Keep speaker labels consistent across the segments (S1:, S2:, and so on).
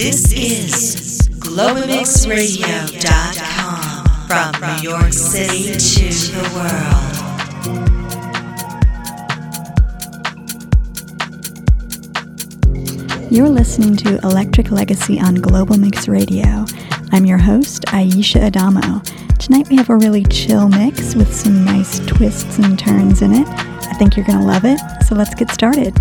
S1: This is GlobalMixRadio.com from New York City to the world.
S2: You're listening to Electric Legacy on Global Mix Radio. I'm your host, Aisha Adamo. Tonight we have a really chill mix with some nice twists and turns in it. I think you're going to love it, so let's get started.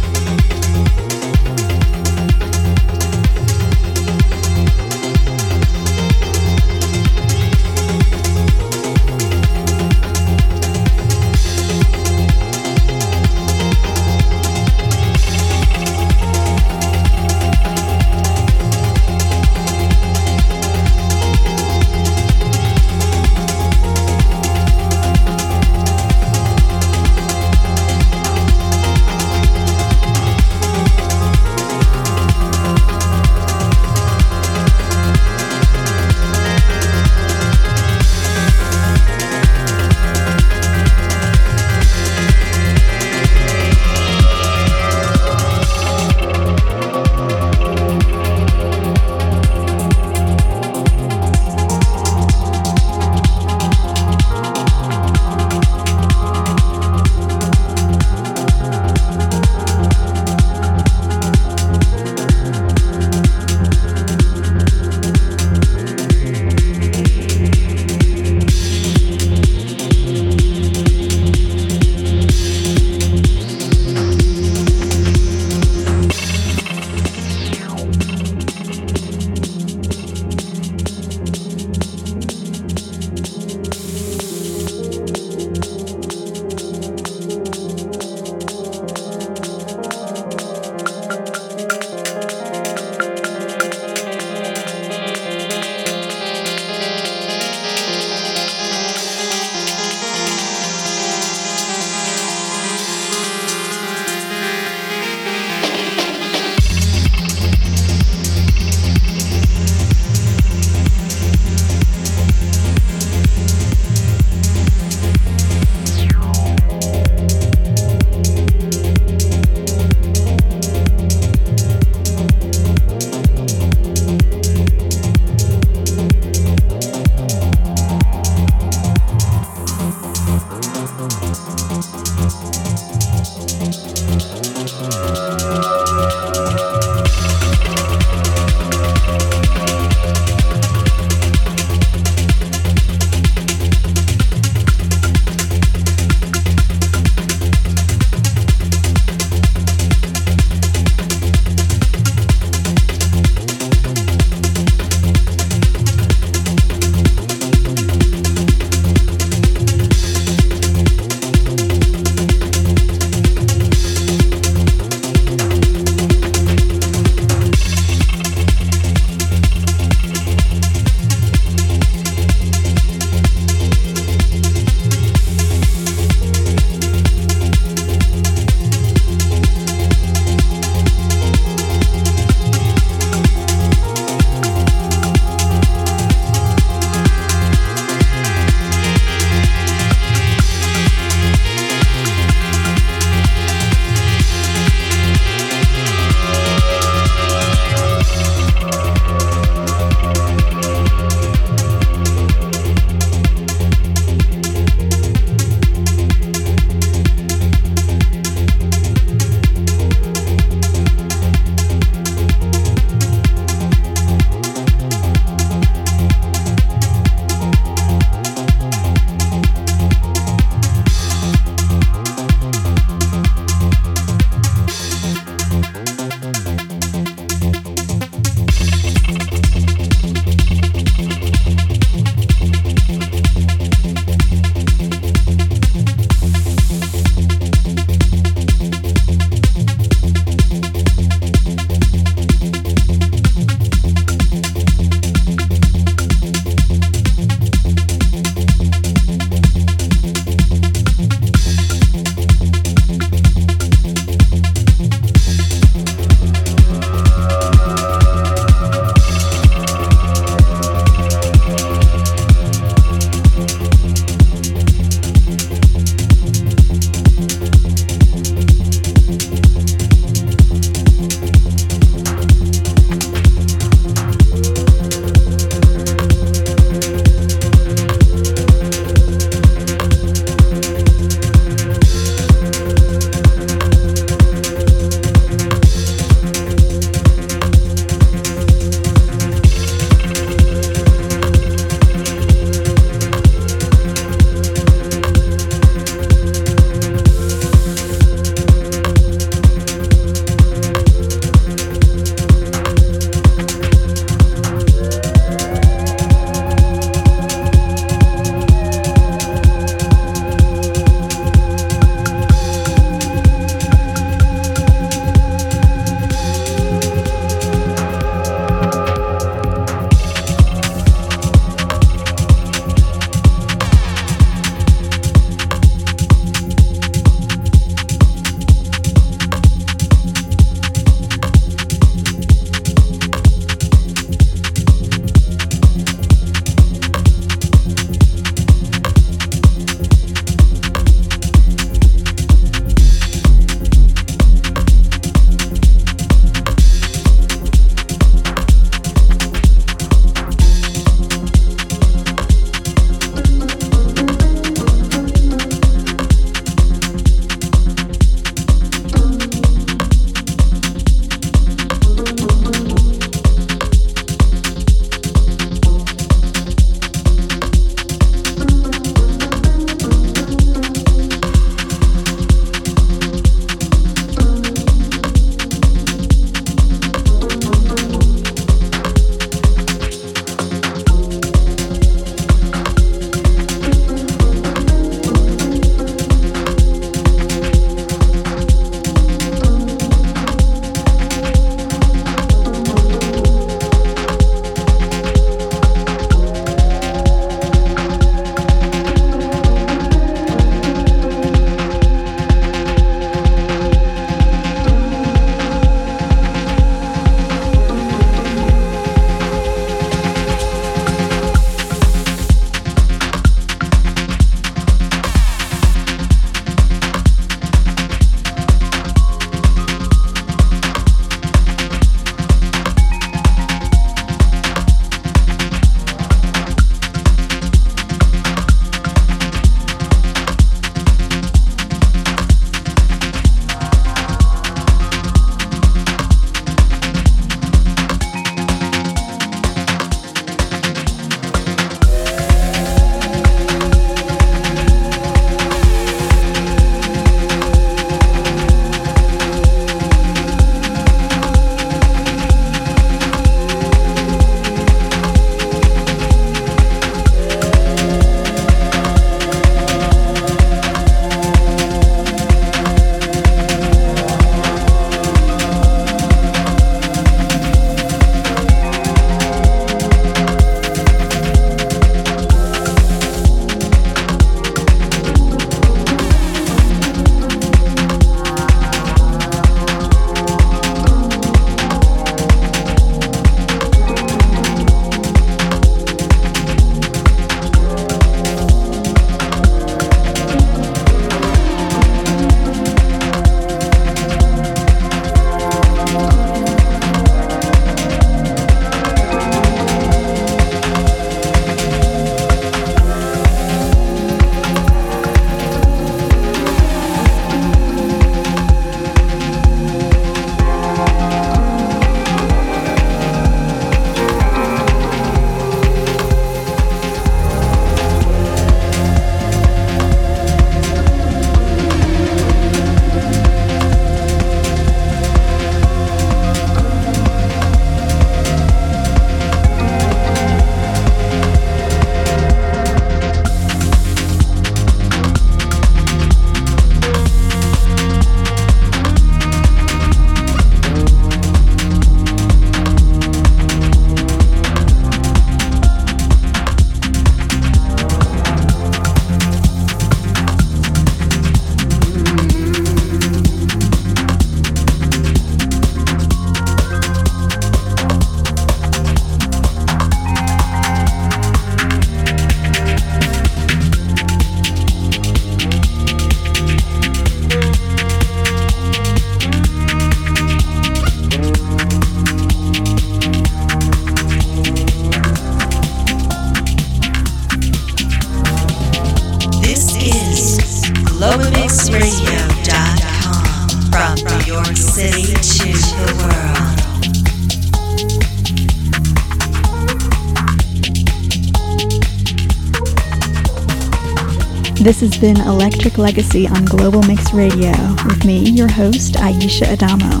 S2: This has been Electric Legacy on Global Mix Radio with me, your host, Aisha Adamo.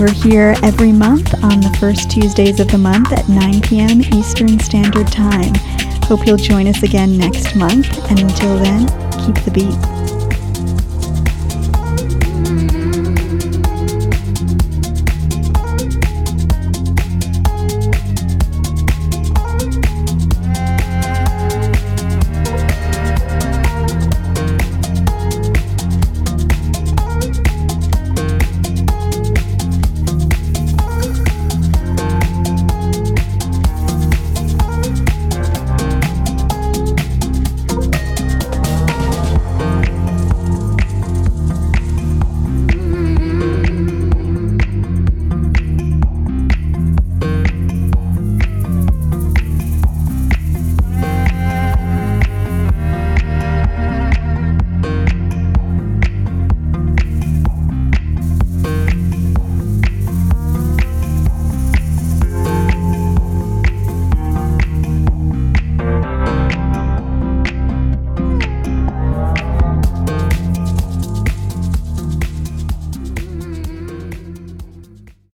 S2: We're here every month on the first Tuesdays of the month at 9 p.m. Eastern Standard Time. Hope you'll join us again next month, and until then, keep the beat.